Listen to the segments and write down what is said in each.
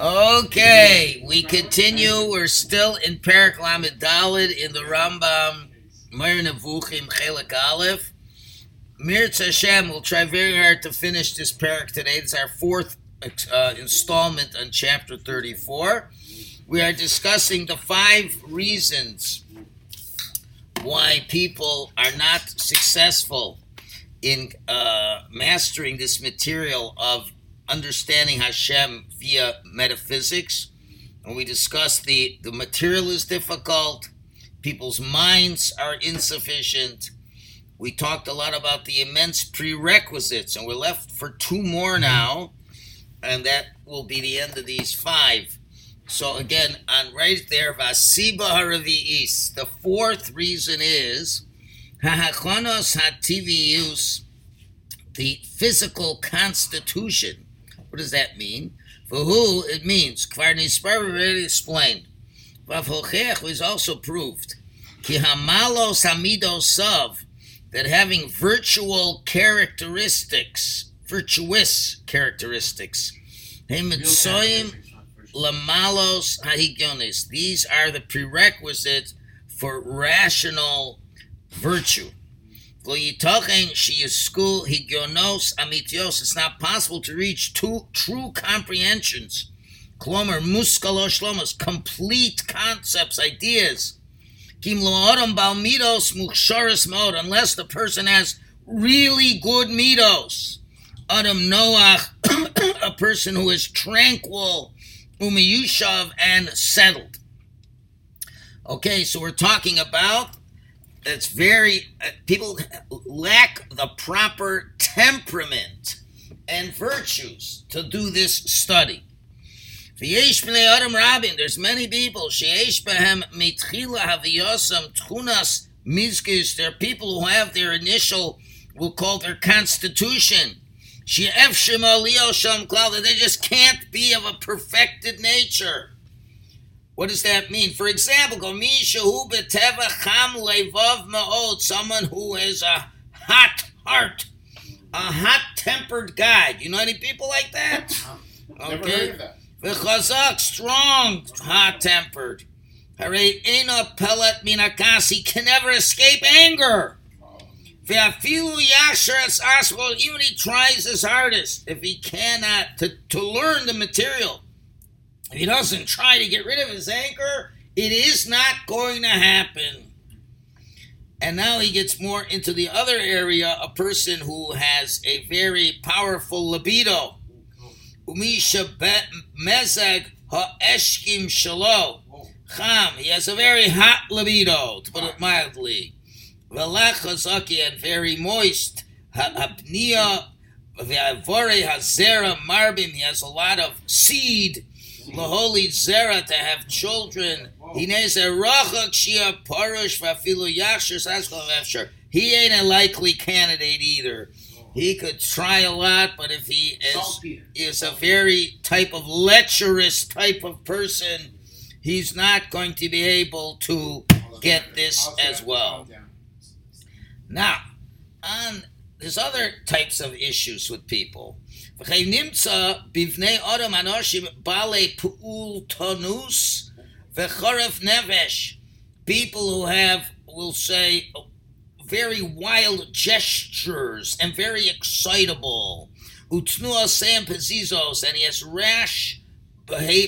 Okay, we continue. We're still in Perak Lamed Dalid in the Rambam Moreh Nevuchim Chelik Aleph. Mirz Hashem will try very hard to finish this parak today. It's our fourth uh, installment on chapter 34. We are discussing the five reasons why people are not successful in uh, mastering this material of understanding Hashem via metaphysics. And we discussed the, the material is difficult, people's minds are insufficient. We talked a lot about the immense prerequisites, and we're left for two more now, and that will be the end of these five. So again, on right there, Vasiba Haravi'is. The fourth reason is Hahachonos Hativius, the physical constitution. What does that mean? For who it means. Kvarnispar already explained. Vavhochech was also proved. Ki hamalos hamidos sav, that having virtual characteristics, virtuous characteristics, hemitzoim lamalos hahigionis. These are the prerequisites for rational virtue. It's not possible to reach two true comprehensions. Klomer muskalosh complete concepts, ideas. Kimloadum Baumidos Mucharis mode, unless the person has really good midos. Adam Noach, a person who is tranquil, umiyushav, and settled. Okay, so we're talking about it's very uh, people lack the proper temperament and virtues to do this study. There's many people. There are people who have their initial, we'll call their constitution. They just can't be of a perfected nature. What does that mean? For example, someone who has a hot heart, a hot-tempered guy. Do you know any people like that? Okay. V'chazak, strong, hot-tempered. Hare ena pelet minakasi can never escape anger. V'afilu yasher es aswol, even he tries his hardest, if he cannot, to, to learn the material, if he doesn't try to get rid of his anger, it is not going to happen. And now he gets more into the other area, a person who has a very powerful libido. Umisha mezag ha'eshkim shalo. Cham, he has a very hot libido, to put it mildly. Velach and very moist. Ha'apnia, v'avore hazera marbim, he has a lot of seed laholi zera to have children. He needs a rachak shia parush vafilu yachshir He ain't a likely candidate either. He could try a lot, but if he is, is a very type of lecherous type of person, he's not going to be able to get this as well. Now, on there's other types of issues with people. People who have, will say, very wild gestures and very excitable. Utnua sam pezizos, and he has rash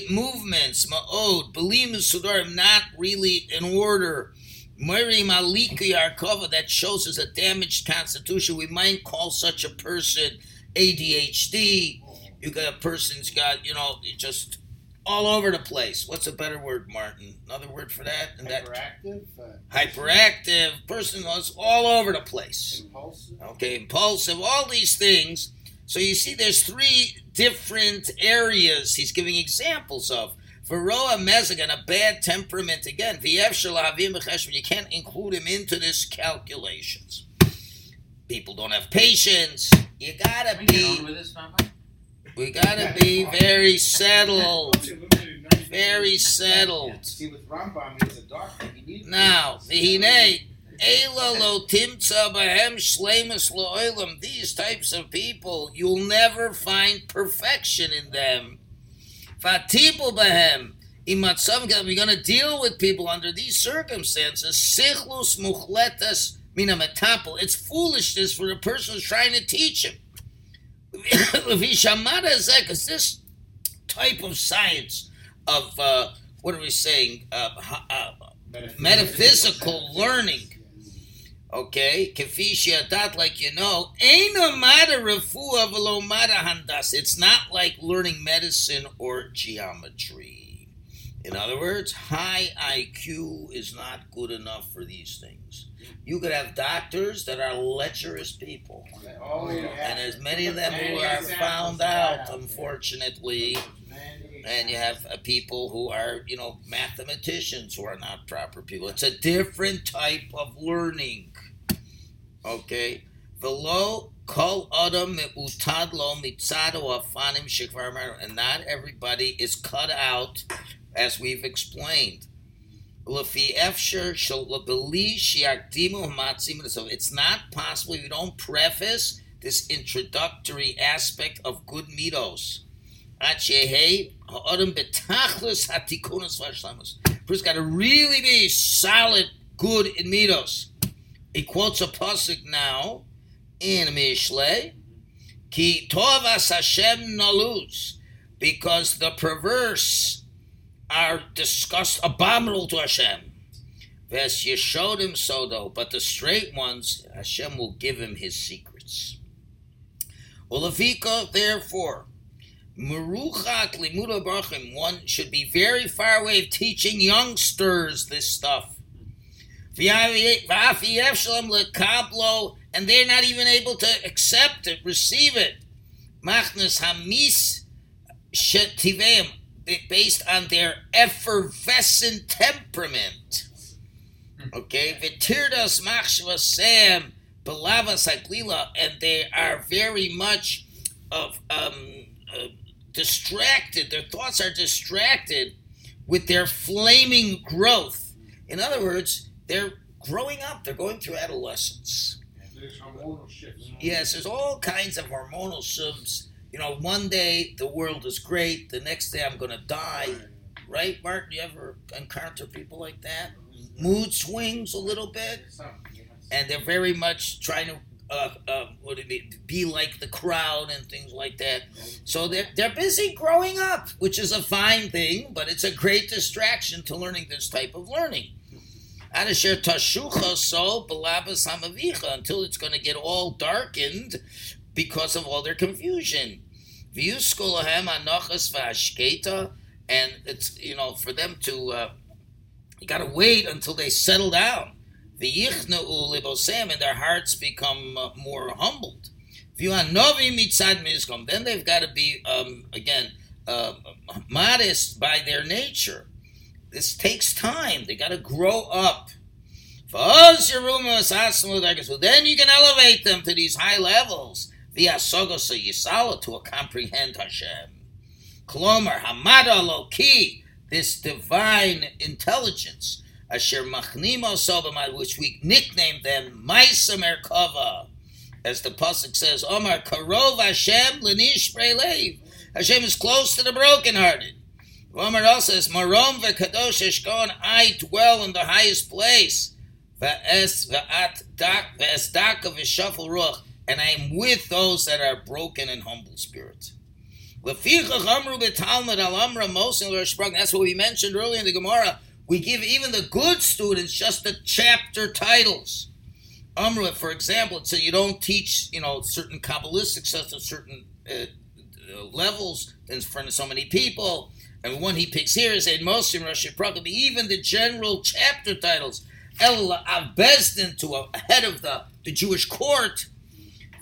movements, ma'od, belim sudarim, not really in order. Mary Maliki Arkova, that shows us a damaged constitution. We might call such a person ADHD. You got a person's got, you know, just all over the place. What's a better word, Martin? Another word for that? And hyperactive. That, uh, hyperactive person was all over the place. Impulsive. Okay, impulsive. All these things. So you see, there's three different areas he's giving examples of. Veroa Mezagan, a bad temperament again. You can't include him into this calculations. People don't have patience. You gotta be. We gotta be very settled. Very settled. Now, v'hinei Ela lo timtza bahem shlemus lo These types of people, you'll never find perfection in them. Fatibu behem. We're going to deal with people under these circumstances. Sichlus muchletas mina metapel. It's foolishness for a person who's trying to teach him. Because this type of science of uh, what are we saying? Uh, uh, metaphysical learning. Okay, kefisha dat, like you know, ain't a matter refuah velo matter handas. It's not like learning medicine or geometry. In other words, high IQ is not good enough for these things. You could have doctors that are lecherous people. Oh, yeah. And as many of them who are found out, unfortunately, and you have uh, people who are, you know, mathematicians who are not proper people. It's a different type of learning. Okay? Velo kol adam utad lo mitzado afanim shekvar and not everybody is cut out, as we've explained. It's not possible. You don't preface this introductory aspect of good mitos. First, got to really be solid, good in mitos. He quotes a pasuk now in Mishle, Ki tovas Hashem naluz, because the perverse are disgust abominable to Hashem. Ves Yeshodim Sodo, but the straight ones, Hashem will give him his secrets. Ulafika, therefore, Meruchat limuda brachim, one should be very far away of teaching youngsters this stuff. And they're not even able to accept it, receive it. Machnas hamis shetiveim, based on their effervescent temperament. Okay, vitirdas machshvasem belavas aglila, and they are very much of um, uh, distracted. Their thoughts are distracted with their flaming growth. In other words, they're growing up. They're going through adolescence. There's hormonal shifts. Yes, there's all kinds of hormonal shifts. You know, one day the world is great. The next day I'm going to die. Right, Martin? You ever encounter people like that? Mood swings a little bit, and they're very much trying to uh, uh, what do you mean, be like the crowd and things like that. So they're, they're busy growing up, which is a fine thing, but it's a great distraction to learning this type of learning. Adasher tashucha so balabas hamavicha until it's going to get all darkened because of all their confusion. V'yuskolahem anochas v'ashketa, and it's you know for them to uh, you got to wait until they settle down. V'yichna'u libosem, and their hearts become uh, more humbled. V'yuanovi mitzad mizkom, then they've got to be um, again uh, modest by their nature. This takes time. They got to grow up. Then you can elevate them to these high levels via sogos yisala to comprehend Hashem. Klomer hamada loki, this divine intelligence, asher machnimo sobamad, which we nicknamed them Maisa Merkava, as the pasuk says, Omar karov Hashem lenish leiv. Hashem is close to the brokenhearted. Roman also says, Marom v'kadosh eshkon, I dwell in the highest place. V'es v'at dak v'es dak v'shafel ruach, and I am with those that are broken and humble spirits. That's what we mentioned earlier in the Gemara. We give even the good students just the chapter titles. Amra, for example, so you don't teach, you know, certain Kabbalistic stuff at certain uh, levels in front of so many people. And one he picks here is a Mosim Rashi Prakam, even the general chapter titles. El Avbezdin to a head of the, the Jewish court.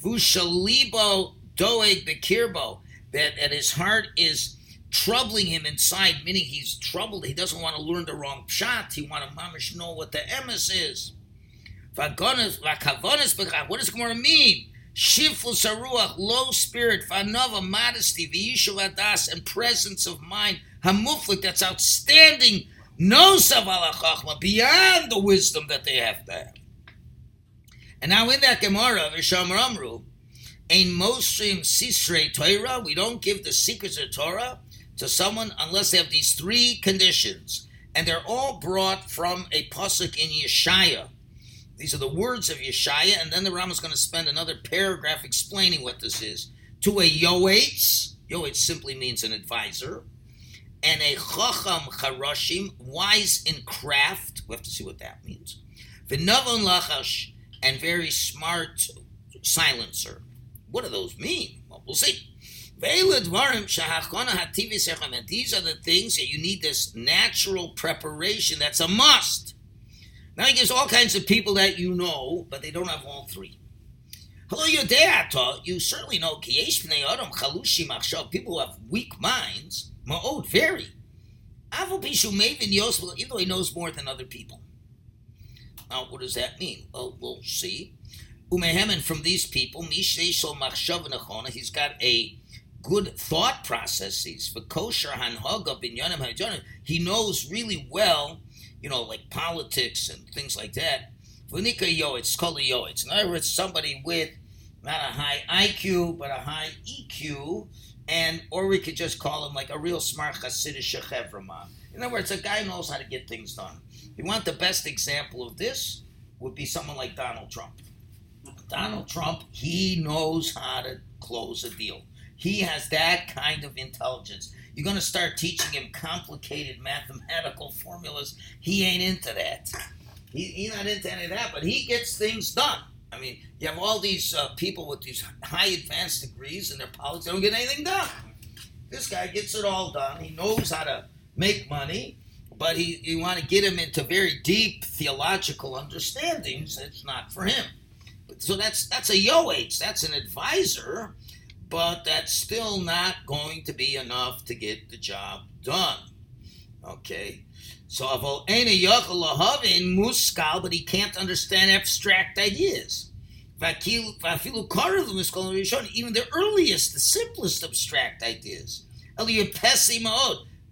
Vushalibo Doeg Bekirbo, that, that his heart is troubling him inside, meaning he's troubled. He doesn't want to learn the wrong shot. He want to mamish know what the emes is. What does Gemara mean? Shiflus Aruach, low spirit, Vanova, modesty, V'yishuv Adas, and presence of mind, Hamuflik, that's outstanding, no Savala beyond the wisdom that they have to have. And now in that Gemara, Visham Ramru, Ein Mosrim Sisrei Torah, we don't give the secrets of Torah, to someone unless they have these three conditions. And they're all brought from a pasuk in Yeshaya. These are the words of Yeshaya, and then the Ram is going to spend another paragraph explaining what this is. To a yoetz, yoetz simply means an advisor, and a chacham charashim, wise in craft. We have to see what that means. Lachash, and very smart silencer. What do those mean? Well, we'll see. These are the things that you need this natural preparation that's a must. Now he gives all kinds of people that you know, but they don't have all three. Hello, Yodeata, you certainly know people who have weak minds, ma'od, very. Even though he knows more than other people. What does that mean? Well, we'll see. Umehemen from these people, he's got a good thought processes. For kosher hanhaga binyanim he knows really well, you know, like politics and things like that. Vunika yoetz, kol yoetz. In other words, somebody with not a high IQ but a high EQ, and or we could just call him like a real smart Hasidic chevraman. In other words, a guy knows how to get things done. You want the best example of this would be someone like Donald Trump. Donald Trump, he knows how to close a deal. He has that kind of intelligence. You're going to start teaching him complicated mathematical formulas. He ain't into that. He, he's not into any of that, but he gets things done. I mean, you have all these uh, people with these high advanced degrees in their politics, they don't get anything done. This guy gets it all done. He knows how to make money, but he, you want to get him into very deep theological understandings. It's not for him. So that's that's a yoetz. That's an advisor but that's still not going to be enough to get the job done. Okay? So Aval in muskal, but he can't understand abstract ideas. Even the earliest, the simplest abstract ideas.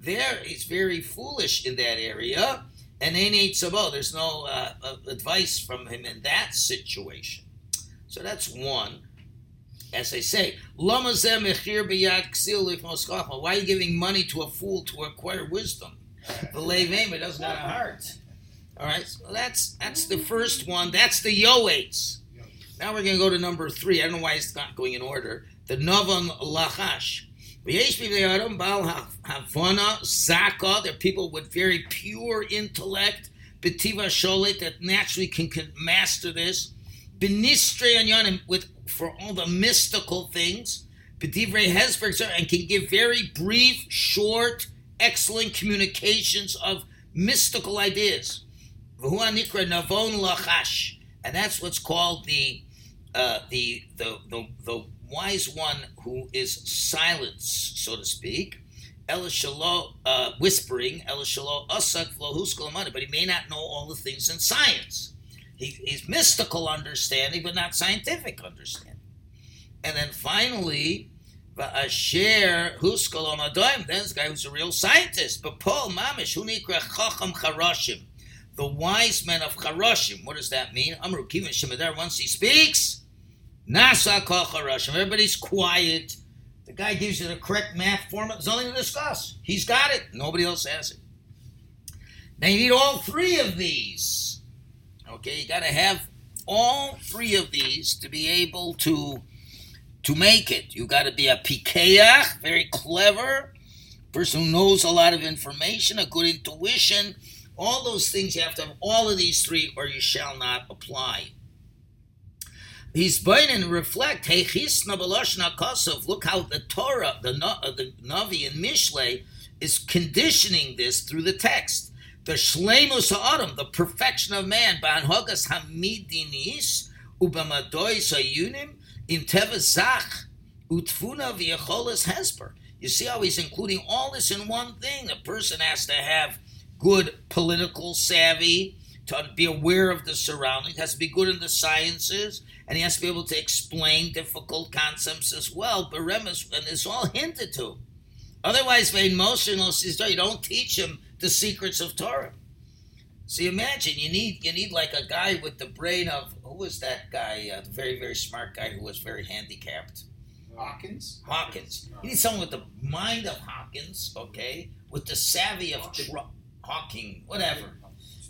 There, he's very foolish in that area. And ain't sub there's no uh, advice from him in that situation. So that's one. As I say, why are you giving money to a fool to acquire wisdom? The Levim, it doesn't have a heart. All right, so that's that's the first one. That's the Yoetz. Now we're going to go to number three. I don't know why it's not going in order. The Novan Lachash. Uh, Zaka, they're people with very pure intellect, Betiva Sholet, that naturally can, can master this. Benistre Anyanim, with for all the mystical things, B'divrei Hesberg, and can give very brief, short, excellent communications of mystical ideas. Navon Lachash, and that's what's called the uh, the, the the the wise one who is silence, so to speak. Elishalo uh, whispering, Elishalo asak but he may not know all the things in science. He, he's mystical understanding, but not scientific understanding. And then finally, Asher Huskal Amadoim, then this guy who's a real scientist. But Paul Mamish, Hunikra Chacham Charashim, the wise men of Charashim. What does that mean? Amru Kivin Shemadar, once he speaks, Nasa Kol Charashim. Everybody's quiet. The guy gives you the correct math formula. There's nothing to discuss. He's got it. Nobody else has it. Now you need all three of these. Okay, you got to have all three of these to be able to to make it. You got to be a pikeach, very clever person who knows a lot of information, a good intuition. All those things you have to have all of these three, or you shall not apply. He's and reflect. Hey, Look how the Torah, the, uh, the Navi and Mishle, is conditioning this through the text the shleimus ha'adam, the perfection of man, ba'anhogas hamidinis, ubamadoy sayunim, im zach, utfuna v'yacholas hesper. You see how he's including all this in one thing. A person has to have good political savvy, to be aware of the surroundings, has to be good in the sciences, and he has to be able to explain difficult concepts as well. Beremis, and it's all hinted to. Otherwise, vein motion you don't teach him the secrets of Torah. See, imagine you need you need like a guy with the brain of who was that guy? Uh, the very very smart guy who was very handicapped. Hawkins. Hawkins. You need someone with the mind of Hawkins, okay, with the savvy of Trump, Hawking, whatever,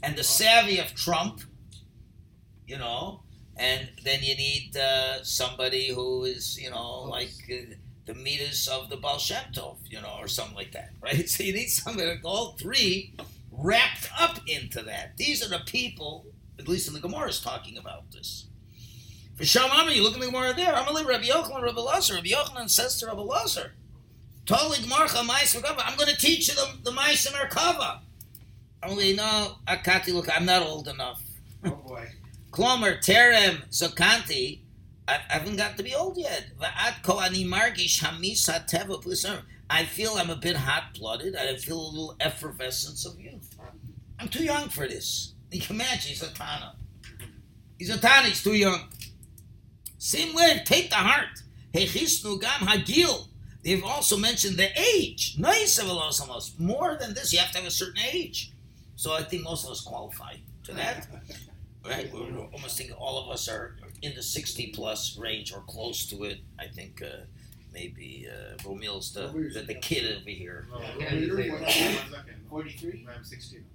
and the savvy of Trump, you know, and then you need uh, somebody who is, you know, like uh, the meters of the Baal Shem Tov, you know, or something like that, right? So you need somebody like all three wrapped up into that. These are the people, at least in the Gemara, is talking about this. For Shalom, you look at the Gemara there. I'm going to Rabbi Yochanan, Rabbi Lazar. Rabbi Yochanan says to Rabbi Lazar, Tolig Marcha Mais. I'm going to teach you the, the Mais Merkava. Only no, Akati, look, I'm not old enough. Oh boy. Klomer Terem Zokanti. I, haven't got to be old yet. Va'at ko ani margish hamisa teva plisar. I feel I'm a bit hot blooded. I feel a little effervescence of youth. I'm too young for this. Can imagine he's a Tana. He's a Tana, he's too young. Same way, take the heart. Hechisnu gam hagil. They've also mentioned the age. Nice of Elosamos. More than this, you have to have a certain age. So I think most of us qualify to that. Right? We're almost think all of us are in the 60 plus range or close to it. I think uh, maybe uh, Romil's the, the, the kid over here. Forty-three. I'm 16.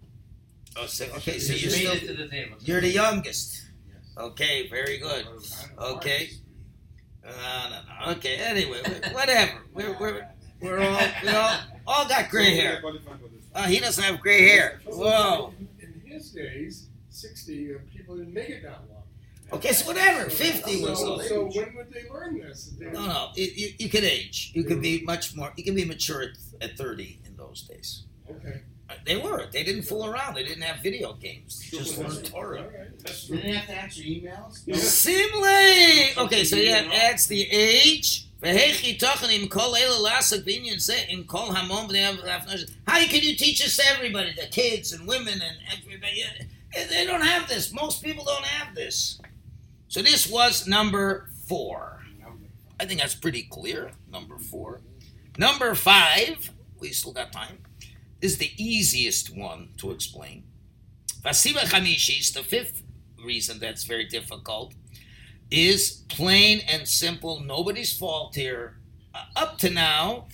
Oh, so, okay, so You you're still, the you're the youngest. Yes. Okay, very good. Okay. Uh, no, no. Okay, anyway, whatever. We're, we're, we're all, we all, all got gray hair. Oh, he doesn't have gray hair. Whoa. In his days, 60, uh, people didn't make it that long. Okay, so whatever. 50 was So, so when would they learn this? They- No, no. It, you, you could age. You could be much more. You can be mature at, at 30 in those days. Okay. Uh, They were. They didn't fool around. They didn't have video games. They just learned Torah. All right. That's Didn't have to answer emails. Simle. Okay, so yeah, adds the age. How can you teach this to everybody, the kids and women and everybody? They don't have this. Most people don't have this. So this was number four. I think that's pretty clear. Number four. Number five, we still got time, is the easiest one to explain. Vasiva Chamishis, the fifth reason that's very difficult, is plain and simple. Nobody's fault here. Uh, up to now,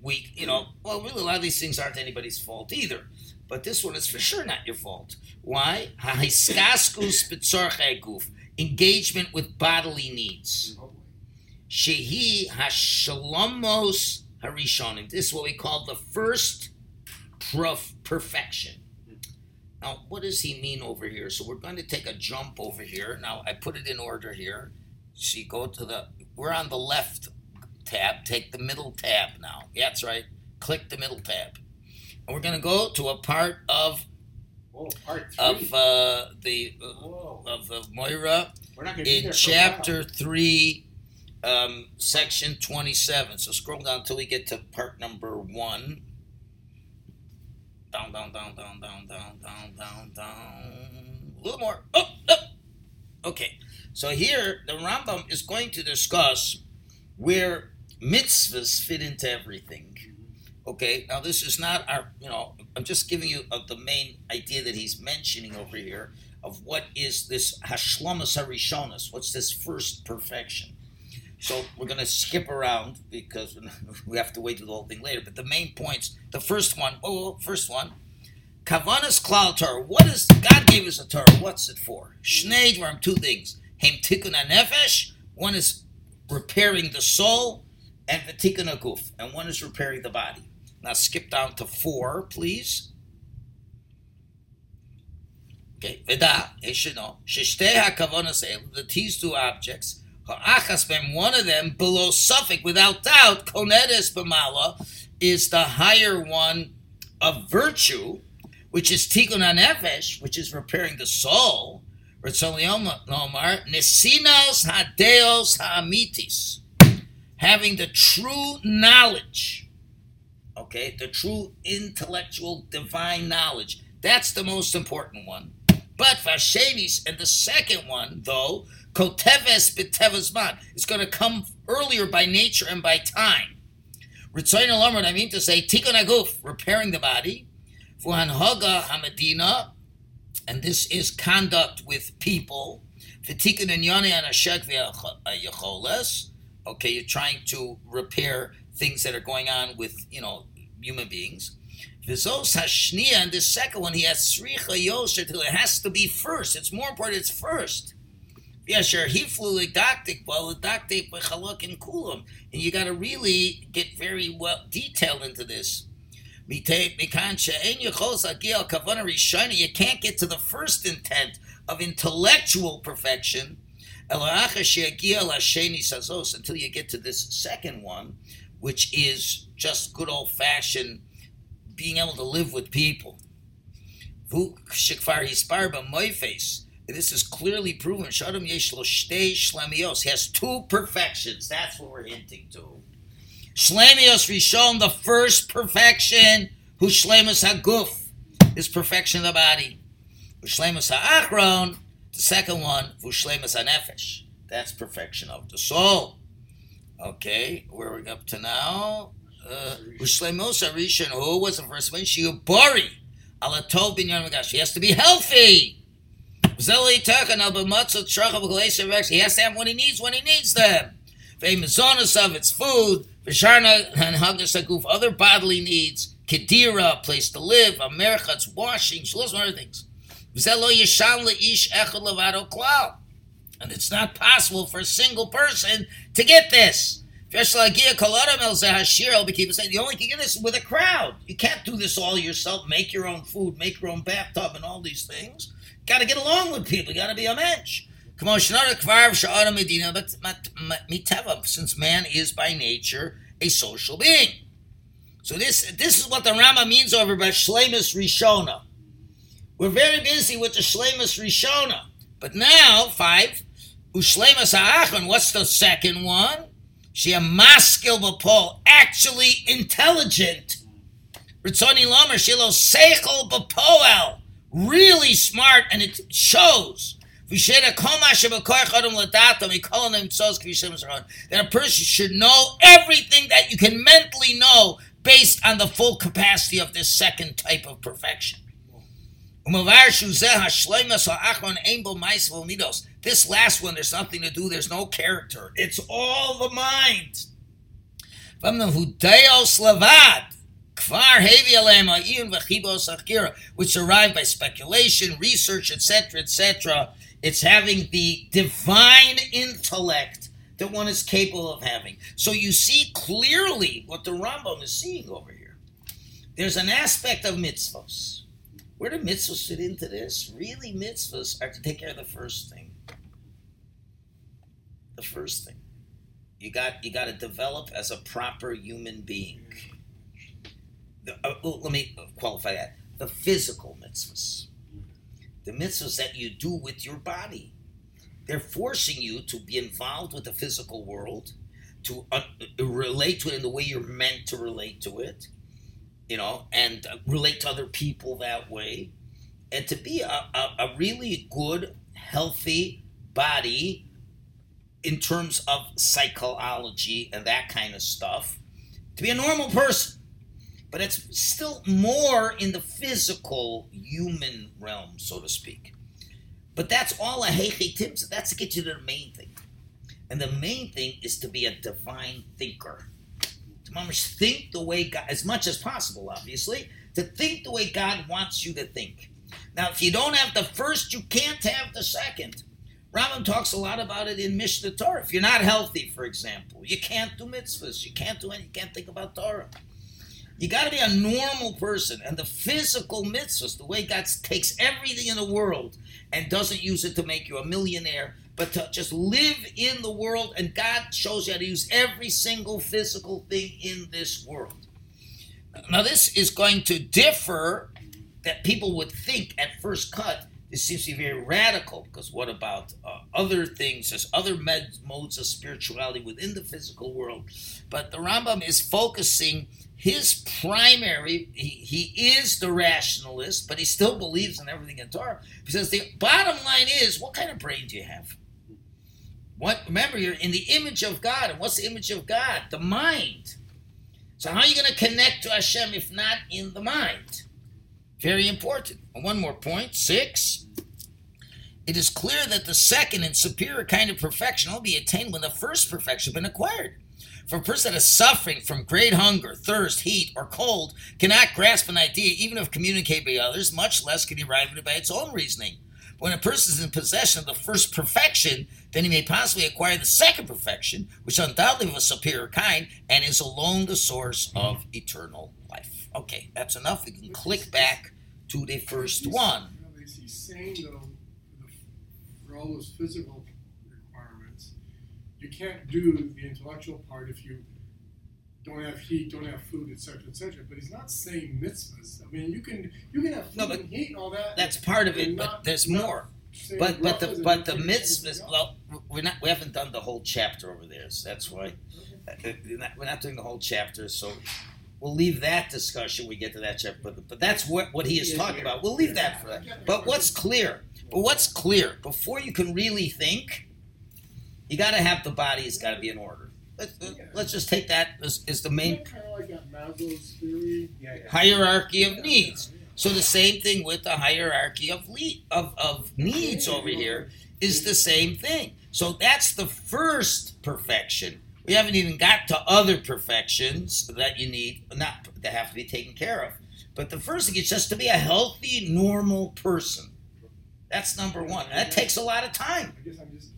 we, you know, well, really, a lot of these things aren't anybody's fault either. But this one is for sure not your fault. Why? Engagement with bodily needs. Shehi hashalomos harishonim. This is what we call the first prof- perfection. Now, what does he mean over here? So we're going to take a jump over here. Now, I put it in order here. See, go to the. We're on the left tab. Take the middle tab now. Yeah, that's right. Click the middle tab, and we're going to go to a part of Whoa, part three. of uh, the Whoa. of, of Moira We're not in there for a while. chapter 3 um, section 27 so scroll down until we get to part number 1 down down down down down down down down down. A little more. Up up okay. So here the Rambam is going to discuss where mitzvahs fit into everything. Okay? Now this is not our you know I'm just giving you uh, the main idea that he's mentioning over here of what is this hashlomas harishonas what's this first perfection so we're going to skip around because we have to wait to the whole thing later. But the main points, the first one, oh, first one, kavanas klal Torah. What is God gave us a Torah? What's it for? Shnei dvarim, two things. Hem tikkun nefesh. One is repairing the soul, and v'tikkun guf, and one is repairing the body. Now skip down to four, please. Okay, veda, know. Shishtei hakavanas el, the these two objects. One of them, below suffix, without doubt, konedes b'mala, is the higher one of virtue, which is tikkun nefesh, which is repairing the soul. Lomar, nesinas hadeos ha'amitis, having the true knowledge, okay, the true intellectual divine knowledge. That's the most important one. But Vashenis, and the second one, though, Koteves B'Tevas Man, is going to come earlier by nature and by time. Ritzayin Alamar, I mean to say, Tikkun Aguf, repairing the body, Fuhan Haga Hamadina, and this is conduct with people, V'Tikkun Inyani Anashek V'Yacholes, Okay, you're trying to repair things that are going on with you know human beings. Vizos hashnia, and the second one he has sricha yosher it has to be first. It's more important. It's first. Yasher he flew lidactic, well lidactic b'chaluk and kulam, and you got to really get very well detailed into this. You can't get to the first intent of intellectual perfection. Until you get to this second one, which is just good old fashioned being able to live with people. This is clearly proven. He has two perfections. That's what we're hinting to. Shlemios Rishon, the first perfection, who Shlemus Haguf, is perfection of the body. Shlemus Ha'achron, the second one, Vushlemus Hanefesh, that's perfection of the soul. Okay, where are we up to now? Ushlemos uh, Rishon, who was the first one? She Shiubori, Alatov Magash. He has to be healthy. He has to have what he needs when he needs them. Famous of its food, Visharna and Hagdasaguf, other bodily needs, Kedira, place to live, Americhat's washing, lots of other things. And it's not possible for a single person to get this. You only can get this with a crowd. You can't do this all yourself, make your own food, make your own bathtub, and all these things. Got to get along with people. You got to be a mensch. Since man is by nature a social being. So this this is what the Rama means over by Shlemus Rishona. We're very busy with the Shlemus Rishona. But now, five, Ushlemus Ha'achon, what's the second one? She a maskil b'pol, actually intelligent. Ritzoni Lomer, Shilo Seichel b'poel, really smart, and it shows. That a person should know everything that you can mentally know based on the full capacity of this second type of perfection. This last one, there's nothing to do, there's no character. It's all the mind. Which arrived by speculation, research, etc., etc. It's having the divine intellect that one is capable of having. So you see clearly what the Rambam is seeing over here. There's an aspect of mitzvos. Where do mitzvos fit into this? Really, mitzvahs are to take care of the first thing. The first thing. You got you got to develop as a proper human being. Uh, let me qualify that. The physical mitzvahs the mitzvahs that you do with your body. They're forcing you to be involved with the physical world, to uh, relate to it in the way you're meant to relate to it, you know, and uh, relate to other people that way, and to be a, a, a really good, healthy body in terms of psychology and that kind of stuff, to be a normal person but it's still more in the physical human realm, so to speak. But that's all a heiche tips. That's to get you to the main thing. And the main thing is to be a divine thinker. To think the way God, as much as possible, obviously, to think the way God wants you to think. Now, if you don't have the first, you can't have the second. Rambam talks a lot about it in Mishneh Torah. If you're not healthy, for example, you can't do mitzvahs. You can't do any. You can't think about Torah. You got to be a normal person. And the physical mitzvahs, the way God takes everything in the world and doesn't use it to make you a millionaire, but to just live in the world, and God shows you how to use every single physical thing in this world. Now, this is going to differ that people would think at first cut. This seems to be very radical because what about uh, other things? There's other med- modes of spirituality within the physical world. But the Rambam is focusing his primary, he, he is the rationalist, but he still believes in everything in Torah. He says the bottom line is, what kind of brain do you have? What remember you're in the image of God, and what's the image of God? The mind. So how are you going to connect to Hashem if not in the mind? Very important. And one more point, six. It is clear that the second and superior kind of perfection will be attained when the first perfection has been acquired. For a person that is suffering from great hunger, thirst, heat, or cold cannot grasp an idea even if communicated by others, much less can he arrive at it by its own reasoning. When a person is in possession of the first perfection, then he may possibly acquire the second perfection, which undoubtedly of a superior kind, and is alone the source of eternal life. Okay, that's enough. We can click back to the first one. He's saying though, for all those physical you can't do the intellectual part if you don't have heat, don't have food, etc., etc. But he's not saying mitzvahs. I mean, you can you can have food No, but and heat and all that. That's part of it, and but there's more. But but the but the mitzvahs. Well, we're not. We haven't done the whole chapter over there, so that's why uh, uh, we're not, we're not doing the whole chapter. So we'll leave that discussion. We get to that chapter, but but that's what what he is talking about. We'll leave that for that. But what's clear? But what's clear before you can really think, you got to have the body. It's got to be in order. Let, let's just take that as, as the main Kind of like Maslow's theory. Yeah, yeah. hierarchy of needs. So the same thing with the hierarchy of le- of, of needs over here is the same thing. So that's the first perfection. We haven't even got to other perfections that you need, not that have to be taken care of. But the first thing is just to be a healthy, normal person. That's number one. That takes a lot of time. I guess I'm just asking if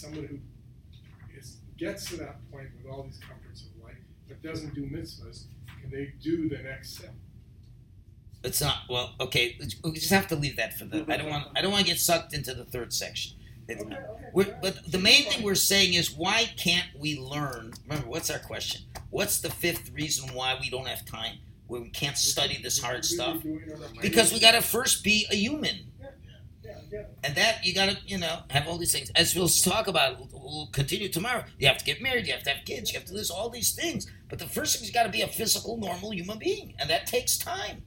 someone who is, gets to that point with all these comforts of life but doesn't do mitzvahs, can they do the next step? It's not well. Okay, we just have to leave that for the. I don't want. I don't want to get sucked into the third section. Okay, okay. But the main thing we're saying is why can't we learn? Remember, what's our question? What's the fifth reason why we don't have time? Where we can't study this hard stuff? Because we got to first be a human, and that you gotta, you know, have all these things. As we'll talk about, we'll, continue tomorrow. You have to get married, you have to have kids, you have to do this, all these things. But the first thing is you gotta be a physical, normal human being, and that takes time.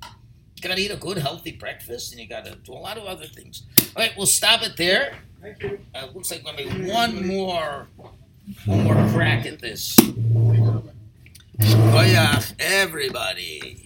You gotta eat a good, healthy breakfast, and you gotta do a lot of other things. All right, we'll stop it there. Uh, looks like maybe one more, one more crack at this. Koyach, everybody.